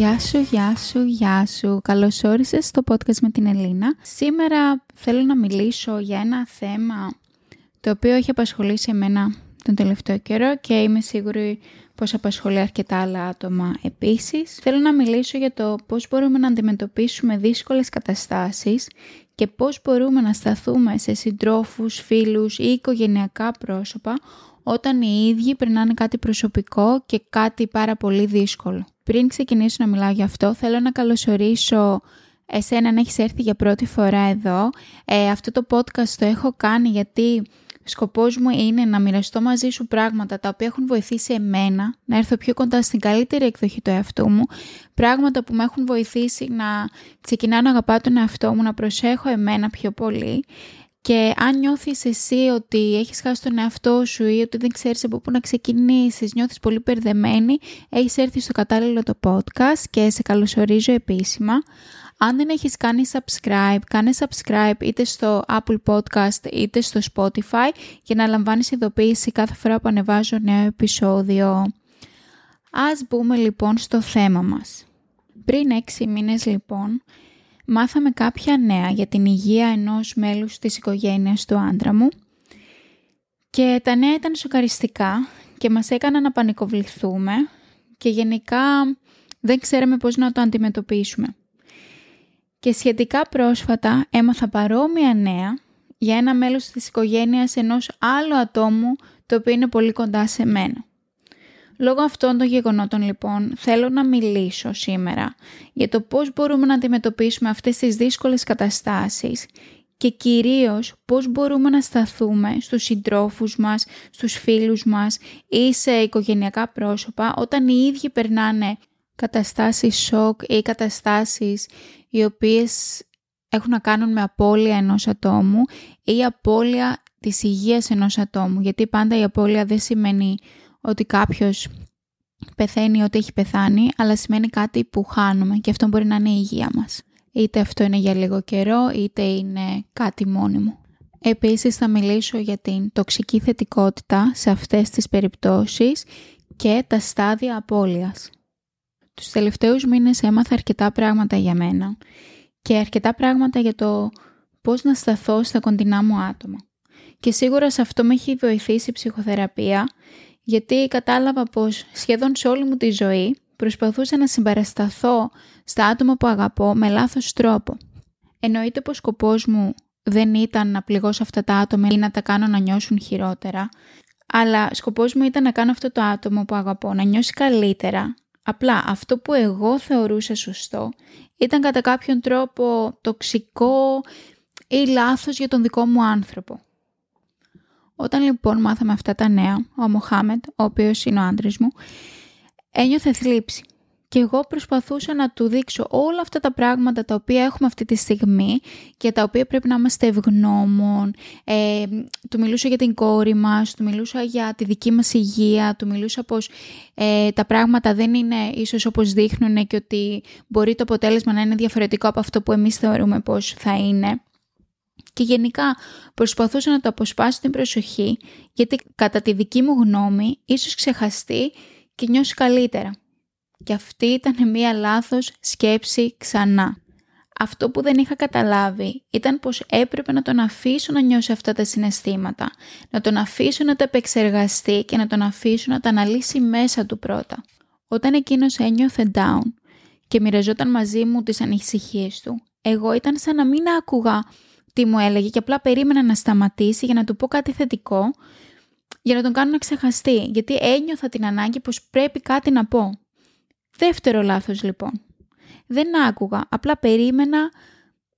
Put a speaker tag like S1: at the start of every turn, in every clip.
S1: Γεια σου, γεια σου, γεια σου. Καλώς όρισες στο podcast με την Ελίνα. Σήμερα θέλω να μιλήσω για ένα θέμα το οποίο έχει απασχολήσει εμένα τον τελευταίο καιρό και είμαι σίγουρη πως απασχολεί αρκετά άλλα άτομα επίσης. Θέλω να μιλήσω για το πώς μπορούμε να αντιμετωπίσουμε δύσκολες καταστάσεις και πώς μπορούμε να σταθούμε σε συντρόφους, φίλους ή οικογενειακά πρόσωπα όταν οι ίδιοι περνάνε κάτι προσωπικό και κάτι πάρα πολύ δύσκολο. Πριν ξεκινήσω να μιλάω για αυτό, θέλω να καλωσορίσω εσένα αν έχεις έρθει για πρώτη φορά εδώ. Ε, αυτό το podcast το έχω κάνει γιατί σκοπός μου είναι να μοιραστώ μαζί σου πράγματα τα οποία έχουν βοηθήσει εμένα να έρθω πιο κοντά στην καλύτερη εκδοχή του εαυτού μου, πράγματα που με έχουν βοηθήσει να ξεκινάω να αγαπάω τον εαυτό μου, να προσέχω εμένα πιο πολύ και αν νιώθεις εσύ ότι έχεις χάσει τον εαυτό σου ή ότι δεν ξέρεις από πού να ξεκινήσεις, νιώθεις πολύ περδεμένη, έχεις έρθει στο κατάλληλο το podcast και σε καλωσορίζω επίσημα. Αν δεν έχεις κάνει subscribe, κάνε subscribe είτε στο Apple Podcast είτε στο Spotify για να λαμβάνεις ειδοποίηση κάθε φορά που ανεβάζω νέο επεισόδιο. Ας μπούμε λοιπόν στο θέμα μας. Πριν έξι μήνες λοιπόν, μάθαμε κάποια νέα για την υγεία ενός μέλους της οικογένειας του άντρα μου και τα νέα ήταν σοκαριστικά και μας έκαναν να πανικοβληθούμε και γενικά δεν ξέραμε πώς να το αντιμετωπίσουμε. Και σχετικά πρόσφατα έμαθα παρόμοια νέα για ένα μέλος της οικογένειας ενός άλλου ατόμου το οποίο είναι πολύ κοντά σε μένα. Λόγω αυτών των γεγονότων λοιπόν θέλω να μιλήσω σήμερα για το πώς μπορούμε να αντιμετωπίσουμε αυτές τις δύσκολες καταστάσεις και κυρίως πώς μπορούμε να σταθούμε στους συντρόφους μας, στους φίλους μας ή σε οικογενειακά πρόσωπα όταν οι ίδιοι περνάνε καταστάσεις σοκ ή καταστάσεις οι οποίες έχουν να κάνουν με απώλεια ενός ατόμου ή απώλεια της υγείας ενός ατόμου. Γιατί πάντα η απώλεια δεν σημαίνει ότι κάποιος πεθαίνει ότι έχει πεθάνει, αλλά σημαίνει κάτι που χάνουμε και αυτό μπορεί να είναι η υγεία μας. Είτε αυτό είναι για λίγο καιρό, είτε είναι κάτι μόνιμο. Επίσης θα μιλήσω για την τοξική θετικότητα σε αυτές τις περιπτώσεις και τα στάδια απώλειας. Τους τελευταίους μήνες έμαθα αρκετά πράγματα για μένα και αρκετά πράγματα για το πώς να σταθώ στα κοντινά μου άτομα. Και σίγουρα σε αυτό με έχει βοηθήσει η ψυχοθεραπεία γιατί κατάλαβα πως σχεδόν σε όλη μου τη ζωή προσπαθούσα να συμπαρασταθώ στα άτομα που αγαπώ με λάθος τρόπο. Εννοείται πως σκοπός μου δεν ήταν να πληγώσω αυτά τα άτομα ή να τα κάνω να νιώσουν χειρότερα, αλλά σκοπός μου ήταν να κάνω αυτό το άτομο που αγαπώ να νιώσει καλύτερα. Απλά αυτό που εγώ θεωρούσα σωστό ήταν κατά κάποιον τρόπο τοξικό ή λάθος για τον δικό μου άνθρωπο. Όταν λοιπόν μάθαμε αυτά τα νέα, ο Μοχάμετ, ο οποίος είναι ο άντρας μου, ένιωθε θλίψη. Και εγώ προσπαθούσα να του δείξω όλα αυτά τα πράγματα τα οποία έχουμε αυτή τη στιγμή και τα οποία πρέπει να είμαστε ευγνώμων. Ε, του μιλούσα για την κόρη μας, του μιλούσα για τη δική μας υγεία, του μιλούσα πως ε, τα πράγματα δεν είναι ίσως όπως δείχνουν και ότι μπορεί το αποτέλεσμα να είναι διαφορετικό από αυτό που εμείς θεωρούμε πως θα είναι και γενικά προσπαθούσα να το αποσπάσω την προσοχή γιατί κατά τη δική μου γνώμη ίσως ξεχαστεί και νιώσει καλύτερα. Και αυτή ήταν μία λάθος σκέψη ξανά. Αυτό που δεν είχα καταλάβει ήταν πως έπρεπε να τον αφήσω να νιώσει αυτά τα συναισθήματα, να τον αφήσω να τα επεξεργαστεί και να τον αφήσω να τα αναλύσει μέσα του πρώτα. Όταν εκείνος ένιωθε down και μοιραζόταν μαζί μου τις ανησυχίες του, εγώ ήταν σαν να μην άκουγα τι μου έλεγε και απλά περίμενα να σταματήσει για να του πω κάτι θετικό για να τον κάνω να ξεχαστεί, γιατί ένιωθα την ανάγκη πως πρέπει κάτι να πω. Δεύτερο λάθος λοιπόν. Δεν άκουγα, απλά περίμενα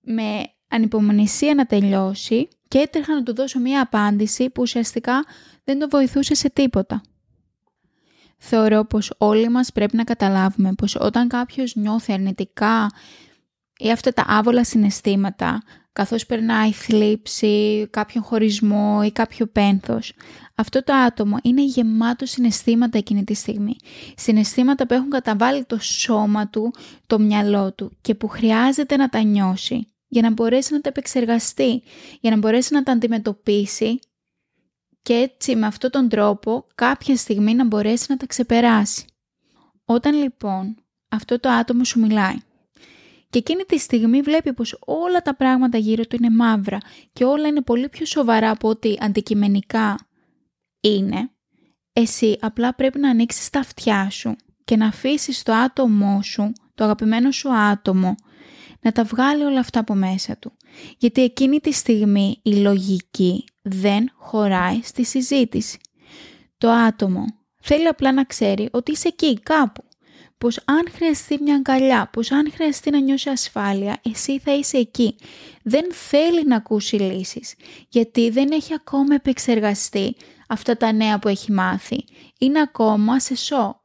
S1: με ανυπομονησία να τελειώσει και έτρεχα να του δώσω μία απάντηση που ουσιαστικά δεν το βοηθούσε σε τίποτα. Θεωρώ πως όλοι μας πρέπει να καταλάβουμε πως όταν κάποιος νιώθει αρνητικά ή αυτά τα άβολα συναισθήματα, καθώς περνάει θλίψη, κάποιον χωρισμό ή κάποιο πένθος. Αυτό το άτομο είναι γεμάτο συναισθήματα εκείνη τη στιγμή. Συναισθήματα που έχουν καταβάλει το σώμα του, το μυαλό του και που χρειάζεται να τα νιώσει για να μπορέσει να τα επεξεργαστεί, για να μπορέσει να τα αντιμετωπίσει και έτσι με αυτόν τον τρόπο κάποια στιγμή να μπορέσει να τα ξεπεράσει. Όταν λοιπόν αυτό το άτομο σου μιλάει. Και εκείνη τη στιγμή βλέπει πως όλα τα πράγματα γύρω του είναι μαύρα και όλα είναι πολύ πιο σοβαρά από ό,τι αντικειμενικά είναι. Εσύ απλά πρέπει να ανοίξεις τα αυτιά σου και να αφήσεις το άτομό σου, το αγαπημένο σου άτομο, να τα βγάλει όλα αυτά από μέσα του. Γιατί εκείνη τη στιγμή η λογική δεν χωράει στη συζήτηση. Το άτομο θέλει απλά να ξέρει ότι είσαι εκεί κάπου. Πως αν χρειαστεί μια αγκαλιά, πως αν χρειαστεί να νιώσει ασφάλεια, εσύ θα είσαι εκεί. Δεν θέλει να ακούσει λύσεις, γιατί δεν έχει ακόμα επεξεργαστεί αυτά τα νέα που έχει μάθει. Είναι ακόμα σε σοκ.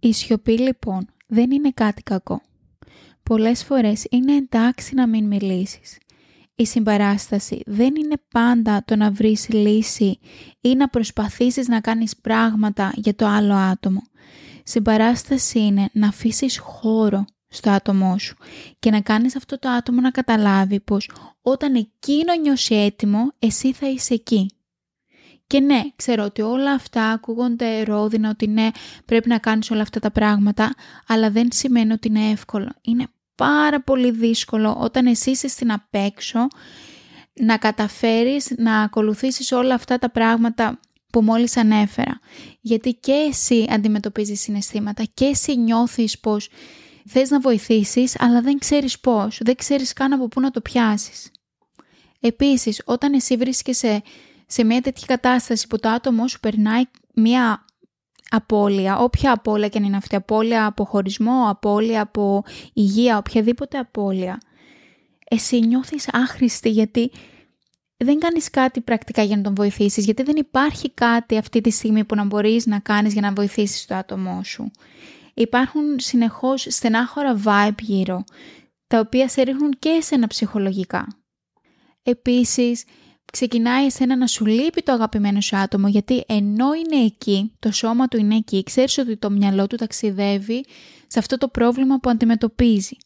S1: Η σιωπή λοιπόν δεν είναι κάτι κακό. Πολλές φορές είναι εντάξει να μην μιλήσεις. Η συμπαράσταση δεν είναι πάντα το να βρεις λύση ή να προσπαθήσεις να κάνεις πράγματα για το άλλο άτομο. Συμπαράσταση είναι να αφήσεις χώρο στο άτομό σου και να κάνεις αυτό το άτομο να καταλάβει πως όταν εκείνο νιώσει έτοιμο, εσύ θα είσαι εκεί. Και ναι, ξέρω ότι όλα αυτά ακούγονται ρόδινα, ότι ναι, πρέπει να κάνεις όλα αυτά τα πράγματα, αλλά δεν σημαίνει ότι είναι εύκολο. Είναι πάρα πολύ δύσκολο όταν εσύ είσαι στην απέξω να καταφέρεις να ακολουθήσεις όλα αυτά τα πράγματα που μόλις ανέφερα. Γιατί και εσύ αντιμετωπίζεις συναισθήματα και εσύ νιώθεις πως θες να βοηθήσεις αλλά δεν ξέρεις πώς, δεν ξέρεις καν από πού να το πιάσεις. Επίσης, όταν εσύ βρίσκεσαι σε μια τέτοια κατάσταση που το άτομό σου περνάει μια απώλεια, όποια απώλεια και αν είναι αυτή, απώλεια από χωρισμό, απώλεια από υγεία, οποιαδήποτε απώλεια, εσύ νιώθεις άχρηστη γιατί δεν κάνεις κάτι πρακτικά για να τον βοηθήσεις, γιατί δεν υπάρχει κάτι αυτή τη στιγμή που να μπορείς να κάνεις για να βοηθήσεις το άτομό σου. Υπάρχουν συνεχώς στενάχωρα vibe γύρω, τα οποία σε ρίχνουν και εσένα ψυχολογικά. Επίσης, ξεκινάει εσένα να σου λείπει το αγαπημένο σου άτομο γιατί ενώ είναι εκεί, το σώμα του είναι εκεί, ξέρεις ότι το μυαλό του ταξιδεύει σε αυτό το πρόβλημα που αντιμετωπίζει.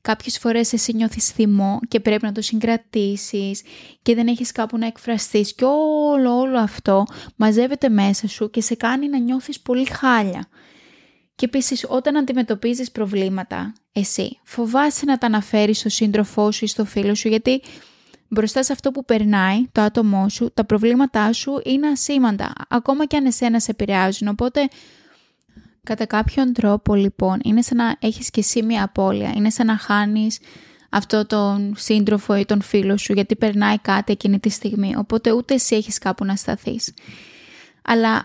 S1: Κάποιες φορές εσύ νιώθεις θυμό και πρέπει να το συγκρατήσεις και δεν έχεις κάπου να εκφραστείς και όλο όλο αυτό μαζεύεται μέσα σου και σε κάνει να νιώθεις πολύ χάλια. Και επίσης, όταν αντιμετωπίζεις προβλήματα, εσύ φοβάσαι να τα αναφέρεις στο σύντροφό σου ή στο φίλο σου γιατί Μπροστά σε αυτό που περνάει το άτομό σου, τα προβλήματά σου είναι ασήμαντα, ακόμα και αν εσένα σε επηρεάζουν. Οπότε, κατά κάποιον τρόπο, λοιπόν, είναι σαν να έχεις και εσύ μια απώλεια. Είναι σαν να χάνεις αυτό τον σύντροφο ή τον φίλο σου, γιατί περνάει κάτι εκείνη τη στιγμή. Οπότε ούτε εσύ έχεις κάπου να σταθείς. Αλλά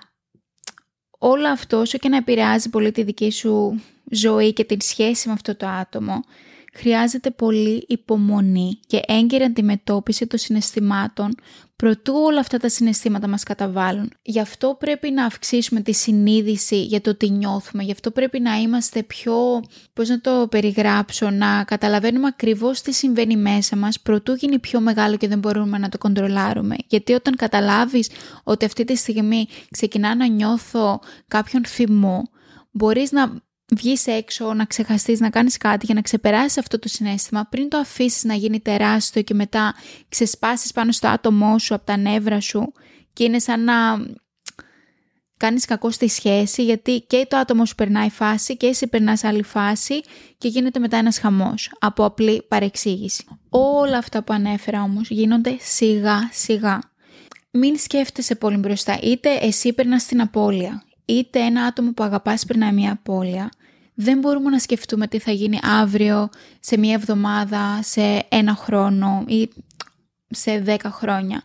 S1: όλο αυτό, όσο και να επηρεάζει πολύ τη δική σου ζωή και την σχέση με αυτό το άτομο, χρειάζεται πολύ υπομονή και έγκαιρη αντιμετώπιση των συναισθημάτων προτού όλα αυτά τα συναισθήματα μας καταβάλουν. Γι' αυτό πρέπει να αυξήσουμε τη συνείδηση για το τι νιώθουμε, γι' αυτό πρέπει να είμαστε πιο, πώς να το περιγράψω, να καταλαβαίνουμε ακριβώς τι συμβαίνει μέσα μας προτού γίνει πιο μεγάλο και δεν μπορούμε να το κοντρολάρουμε. Γιατί όταν καταλάβεις ότι αυτή τη στιγμή ξεκινά να νιώθω κάποιον θυμό, μπορείς να βγεις έξω, να ξεχαστείς, να κάνεις κάτι για να ξεπεράσεις αυτό το συνέστημα πριν το αφήσεις να γίνει τεράστιο και μετά ξεσπάσεις πάνω στο άτομό σου, από τα νεύρα σου και είναι σαν να κάνεις κακό στη σχέση γιατί και το άτομο σου περνάει φάση και εσύ περνάς άλλη φάση και γίνεται μετά ένας χαμός από απλή παρεξήγηση. Όλα αυτά που ανέφερα όμως γίνονται σιγά σιγά. Μην σκέφτεσαι πολύ μπροστά, είτε εσύ περνάς την απώλεια, είτε ένα άτομο που αγαπάς περνάει μια απώλεια δεν μπορούμε να σκεφτούμε τι θα γίνει αύριο, σε μία εβδομάδα, σε ένα χρόνο ή σε δέκα χρόνια.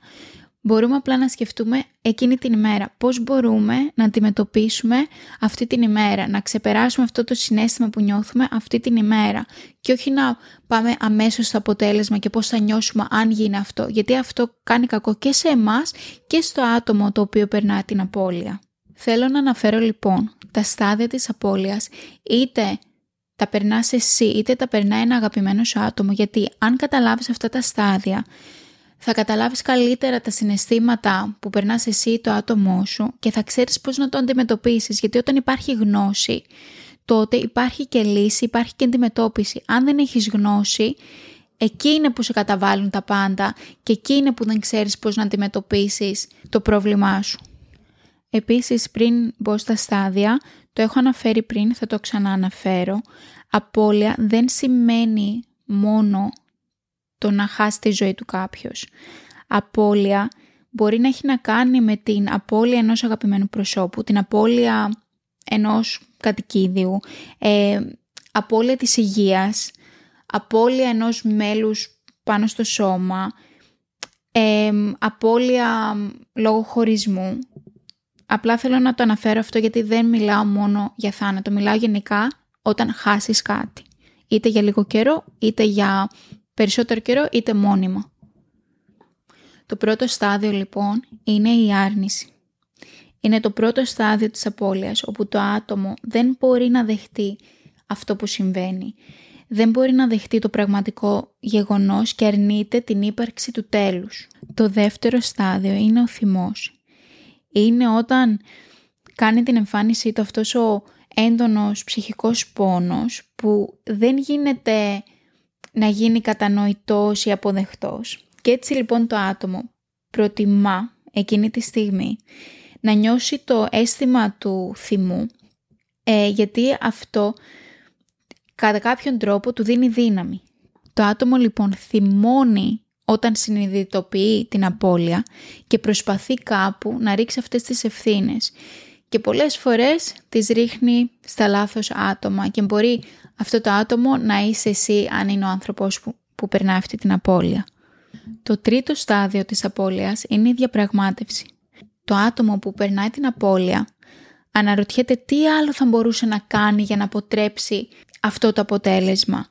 S1: Μπορούμε απλά να σκεφτούμε εκείνη την ημέρα πώς μπορούμε να αντιμετωπίσουμε αυτή την ημέρα, να ξεπεράσουμε αυτό το συνέστημα που νιώθουμε αυτή την ημέρα και όχι να πάμε αμέσως στο αποτέλεσμα και πώς θα νιώσουμε αν γίνει αυτό, γιατί αυτό κάνει κακό και σε εμάς και στο άτομο το οποίο περνά την απώλεια. Θέλω να αναφέρω λοιπόν τα στάδια της απώλειας είτε τα περνάς εσύ είτε τα περνάει ένα αγαπημένος σου άτομο γιατί αν καταλάβεις αυτά τα στάδια θα καταλάβεις καλύτερα τα συναισθήματα που περνάς εσύ ή το άτομό σου και θα ξέρεις πώς να το αντιμετωπίσεις γιατί όταν υπάρχει γνώση τότε υπάρχει και λύση, υπάρχει και αντιμετώπιση. Αν δεν έχεις γνώση εκεί είναι που σε καταβάλουν τα πάντα και εκεί είναι που δεν ξέρεις πώς να αντιμετωπίσεις το πρόβλημά σου. Επίσης πριν μπω στα στάδια, το έχω αναφέρει πριν, θα το ξανααναφέρω. Απόλυα δεν σημαίνει μόνο το να χάσει τη ζωή του κάποιος. Απόλυα μπορεί να έχει να κάνει με την απώλεια ενός αγαπημένου προσώπου, την απώλεια ενός κατοικίδιου, ε, απώλεια της υγείας, απώλεια ενός μέλους πάνω στο σώμα, ε, απώλεια λόγω χωρισμού. Απλά θέλω να το αναφέρω αυτό γιατί δεν μιλάω μόνο για θάνατο, μιλάω γενικά όταν χάσεις κάτι. Είτε για λίγο καιρό, είτε για περισσότερο καιρό, είτε μόνιμα. Το πρώτο στάδιο λοιπόν είναι η άρνηση. Είναι το πρώτο στάδιο της απώλειας όπου το άτομο δεν μπορεί να δεχτεί αυτό που συμβαίνει. Δεν μπορεί να δεχτεί το πραγματικό γεγονός και αρνείται την ύπαρξη του τέλους. Το δεύτερο στάδιο είναι ο θυμός. Είναι όταν κάνει την εμφάνισή του αυτός ο έντονος ψυχικός πόνος που δεν γίνεται να γίνει κατανοητός ή αποδεχτός. Και έτσι λοιπόν το άτομο προτιμά εκείνη τη στιγμή να νιώσει το αίσθημα του θυμού ε, γιατί αυτό κατά κάποιον τρόπο του δίνει δύναμη. Το άτομο λοιπόν θυμώνει όταν συνειδητοποιεί την απώλεια και προσπαθεί κάπου να ρίξει αυτές τις ευθύνες και πολλές φορές τις ρίχνει στα λάθος άτομα και μπορεί αυτό το άτομο να είσαι εσύ αν είναι ο άνθρωπος που, που περνά αυτή την απώλεια. Το τρίτο στάδιο της απώλειας είναι η διαπραγμάτευση. Το άτομο που περνάει την απώλεια αναρωτιέται τι άλλο θα μπορούσε να κάνει για να αποτρέψει αυτό το αποτέλεσμα.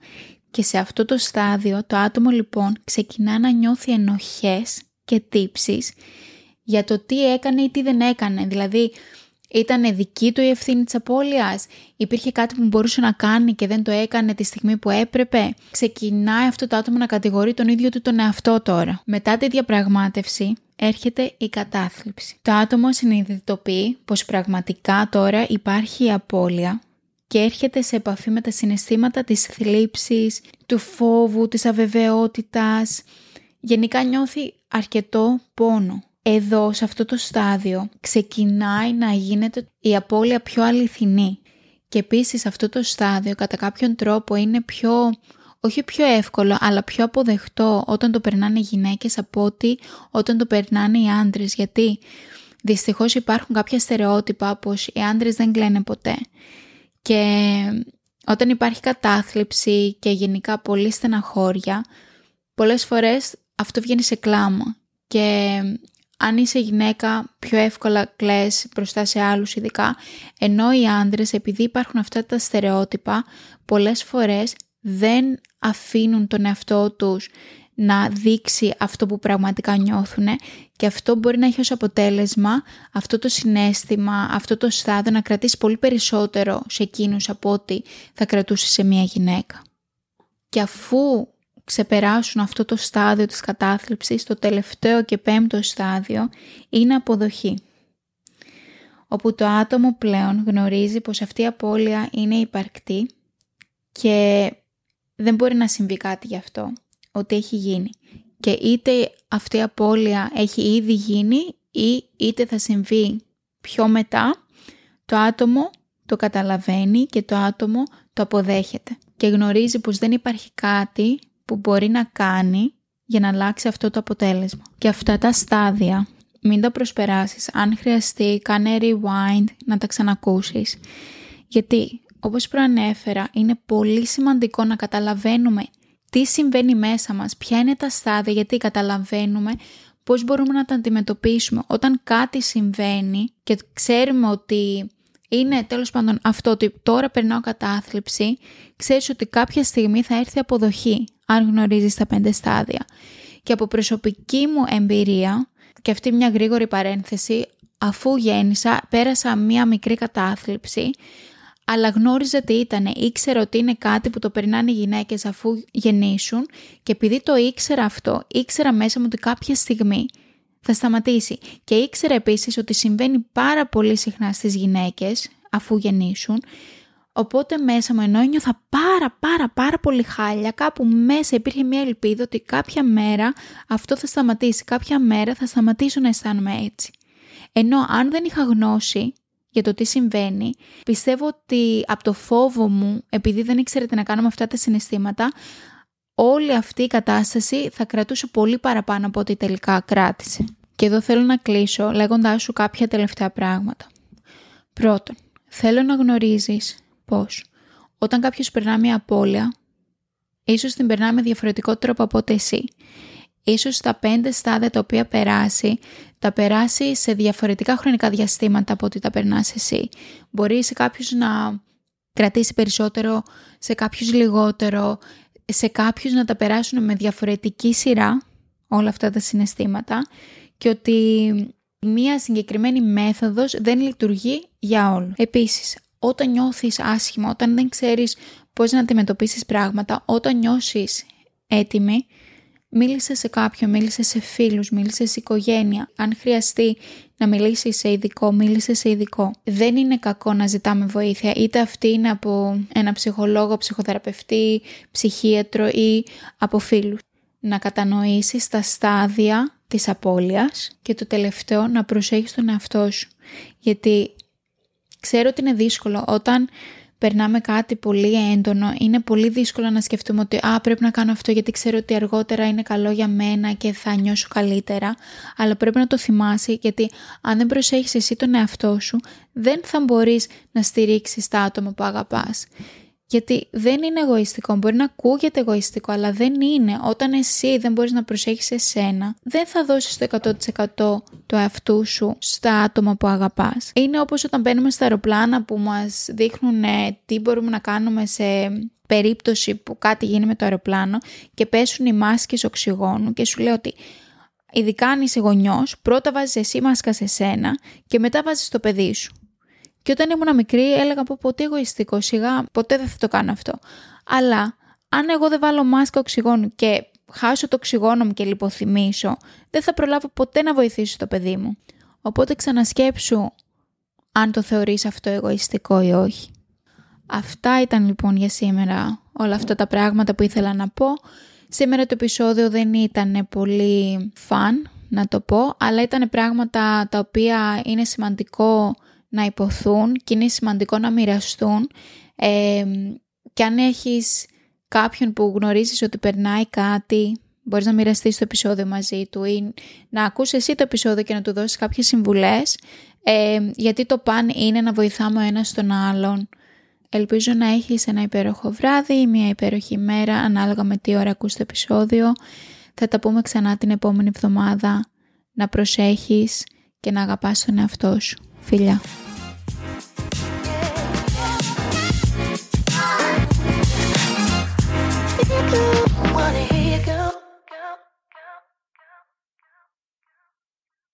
S1: Και σε αυτό το στάδιο το άτομο λοιπόν ξεκινά να νιώθει ενοχές και τύψεις για το τι έκανε ή τι δεν έκανε. Δηλαδή ήταν δική του η ευθύνη της απώλειας, υπήρχε κάτι που μπορούσε να κάνει και δεν το έκανε τη στιγμή που έπρεπε; Ξεκινάει αυτό το άτομο να κατηγορεί τον ίδιο του τον εαυτό τώρα. Μετά τη διαπραγμάτευση έρχεται η κατάθλιψη. Το άτομο συνειδητοποιεί πως πραγματικά τώρα υπάρχει η απώλεια και έρχεται σε επαφή με τα συναισθήματα της θλίψης, του φόβου, της αβεβαιότητας. Γενικά νιώθει αρκετό πόνο εδώ σε αυτό το στάδιο ξεκινάει να γίνεται η απώλεια πιο αληθινή. Και επίσης αυτό το στάδιο κατά κάποιον τρόπο είναι πιο, όχι πιο εύκολο, αλλά πιο αποδεχτό όταν το περνάνε οι γυναίκες από ότι όταν το περνάνε οι άντρες. Γιατί δυστυχώς υπάρχουν κάποια στερεότυπα πως οι άντρες δεν κλαίνε ποτέ. Και όταν υπάρχει κατάθλιψη και γενικά πολύ στεναχώρια, πολλές φορές αυτό βγαίνει σε κλάμα. Και αν είσαι γυναίκα πιο εύκολα κλαις μπροστά σε άλλους ειδικά, ενώ οι άντρες επειδή υπάρχουν αυτά τα στερεότυπα πολλές φορές δεν αφήνουν τον εαυτό τους να δείξει αυτό που πραγματικά νιώθουν και αυτό μπορεί να έχει ως αποτέλεσμα αυτό το συνέστημα, αυτό το στάδιο να κρατήσει πολύ περισσότερο σε εκείνους από ό,τι θα κρατούσε σε μια γυναίκα. Και αφού ξεπεράσουν αυτό το στάδιο της κατάθλιψης, το τελευταίο και πέμπτο στάδιο είναι αποδοχή. Όπου το άτομο πλέον γνωρίζει πως αυτή η απώλεια είναι υπαρκτή και δεν μπορεί να συμβεί κάτι γι' αυτό, ότι έχει γίνει. Και είτε αυτή η απώλεια έχει ήδη γίνει ή είτε θα συμβεί πιο μετά, το άτομο το καταλαβαίνει και το άτομο το αποδέχεται και γνωρίζει πως δεν υπάρχει κάτι που μπορεί να κάνει για να αλλάξει αυτό το αποτέλεσμα. Και αυτά τα στάδια μην τα προσπεράσεις. Αν χρειαστεί, κάνε rewind να τα ξανακούσεις. Γιατί, όπως προανέφερα, είναι πολύ σημαντικό να καταλαβαίνουμε τι συμβαίνει μέσα μας, ποια είναι τα στάδια, γιατί καταλαβαίνουμε πώς μπορούμε να τα αντιμετωπίσουμε. Όταν κάτι συμβαίνει και ξέρουμε ότι είναι τέλος πάντων αυτό ότι τώρα περνάω κατάθλιψη, ξέρεις ότι κάποια στιγμή θα έρθει αποδοχή, αν γνωρίζεις τα πέντε στάδια. Και από προσωπική μου εμπειρία, και αυτή μια γρήγορη παρένθεση, αφού γέννησα, πέρασα μια μικρή κατάθλιψη, αλλά γνώριζα τι ήταν, ήξερα ότι είναι κάτι που το περνάνε οι γυναίκες αφού γεννήσουν και επειδή το ήξερα αυτό, ήξερα μέσα μου ότι κάποια στιγμή θα σταματήσει. Και ήξερα επίσης ότι συμβαίνει πάρα πολύ συχνά στις γυναίκες αφού γεννήσουν, οπότε μέσα μου ενώ ένιωθα πάρα πάρα πάρα πολύ χάλια, κάπου μέσα υπήρχε μια ελπίδα ότι κάποια μέρα αυτό θα σταματήσει, κάποια μέρα θα σταματήσω να αισθάνομαι έτσι. Ενώ αν δεν είχα γνώση για το τι συμβαίνει. Πιστεύω ότι από το φόβο μου, επειδή δεν ήξερε τι να κάνω με αυτά τα συναισθήματα, όλη αυτή η κατάσταση θα κρατούσε πολύ παραπάνω από ό,τι τελικά κράτησε. Και εδώ θέλω να κλείσω λέγοντάς σου κάποια τελευταία πράγματα. Πρώτον, θέλω να γνωρίζεις πως όταν κάποιος περνά μια απώλεια, ίσως την περνά με διαφορετικό τρόπο από ό,τι εσύ. Ίσως τα πέντε στάδια τα οποία περάσει, τα περάσει σε διαφορετικά χρονικά διαστήματα από ό,τι τα περνάς εσύ. Μπορεί σε κάποιους να κρατήσει περισσότερο, σε κάποιους λιγότερο, σε κάποιους να τα περάσουν με διαφορετική σειρά όλα αυτά τα συναισθήματα και ότι μία συγκεκριμένη μέθοδος δεν λειτουργεί για όλους. Επίσης, όταν νιώθεις άσχημα, όταν δεν ξέρεις πώς να αντιμετωπίσεις πράγματα, όταν νιώσεις έτοιμη, μίλησε σε κάποιον, μίλησε σε φίλους, μίλησε σε οικογένεια. Αν χρειαστεί να μιλήσει σε ειδικό, μίλησε σε ειδικό. Δεν είναι κακό να ζητάμε βοήθεια, είτε αυτή είναι από ένα ψυχολόγο, ψυχοθεραπευτή, ψυχίατρο ή από φίλους. Να κατανοήσεις τα στάδια της απώλειας και το τελευταίο να προσέχεις τον εαυτό σου. Γιατί ξέρω ότι είναι δύσκολο όταν περνάμε κάτι πολύ έντονο, είναι πολύ δύσκολο να σκεφτούμε ότι «Α, πρέπει να κάνω αυτό γιατί ξέρω ότι αργότερα είναι καλό για μένα και θα νιώσω καλύτερα». Αλλά πρέπει να το θυμάσαι γιατί αν δεν προσέχεις εσύ τον εαυτό σου, δεν θα μπορείς να στηρίξεις τα άτομα που αγαπάς. Γιατί δεν είναι εγωιστικό. Μπορεί να ακούγεται εγωιστικό, αλλά δεν είναι. Όταν εσύ δεν μπορείς να προσέχεις εσένα, δεν θα δώσεις το 100% του εαυτού σου στα άτομα που αγαπάς. Είναι όπως όταν μπαίνουμε στα αεροπλάνα που μας δείχνουν ε, τι μπορούμε να κάνουμε σε περίπτωση που κάτι γίνει με το αεροπλάνο και πέσουν οι μάσκες οξυγόνου και σου λέω ότι ειδικά αν είσαι γονιός, πρώτα βάζεις εσύ μάσκα σε σένα και μετά βάζεις το παιδί σου. Και όταν ήμουν μικρή έλεγα πω ποτέ εγωιστικό, σιγά ποτέ δεν θα το κάνω αυτό. Αλλά αν εγώ δεν βάλω μάσκα οξυγόνου και χάσω το οξυγόνο μου και λιποθυμίσω, δεν θα προλάβω ποτέ να βοηθήσω το παιδί μου. Οπότε ξανασκέψου αν το θεωρείς αυτό εγωιστικό ή όχι. Αυτά ήταν λοιπόν για σήμερα όλα αυτά τα πράγματα που ήθελα να πω. Σήμερα το επεισόδιο δεν ήταν πολύ φαν να το πω, αλλά ήταν πράγματα τα οποία είναι σημαντικό να υποθούν και είναι σημαντικό να μοιραστούν ε, και αν έχεις κάποιον που γνωρίζεις ότι περνάει κάτι μπορείς να μοιραστείς το επεισόδιο μαζί του ή να ακούσεις εσύ το επεισόδιο και να του δώσεις κάποιες συμβουλές ε, γιατί το παν είναι να βοηθάμε ο ένας τον άλλον. Ελπίζω να έχεις ένα υπέροχο βράδυ ή μια υπέροχη μέρα ανάλογα με τι ώρα ακούς το επεισόδιο. Θα τα πούμε ξανά την επόμενη εβδομάδα. Να προσέχεις και να αγαπάς τον εαυτό σου. Φιλιά! you wanna hear you go.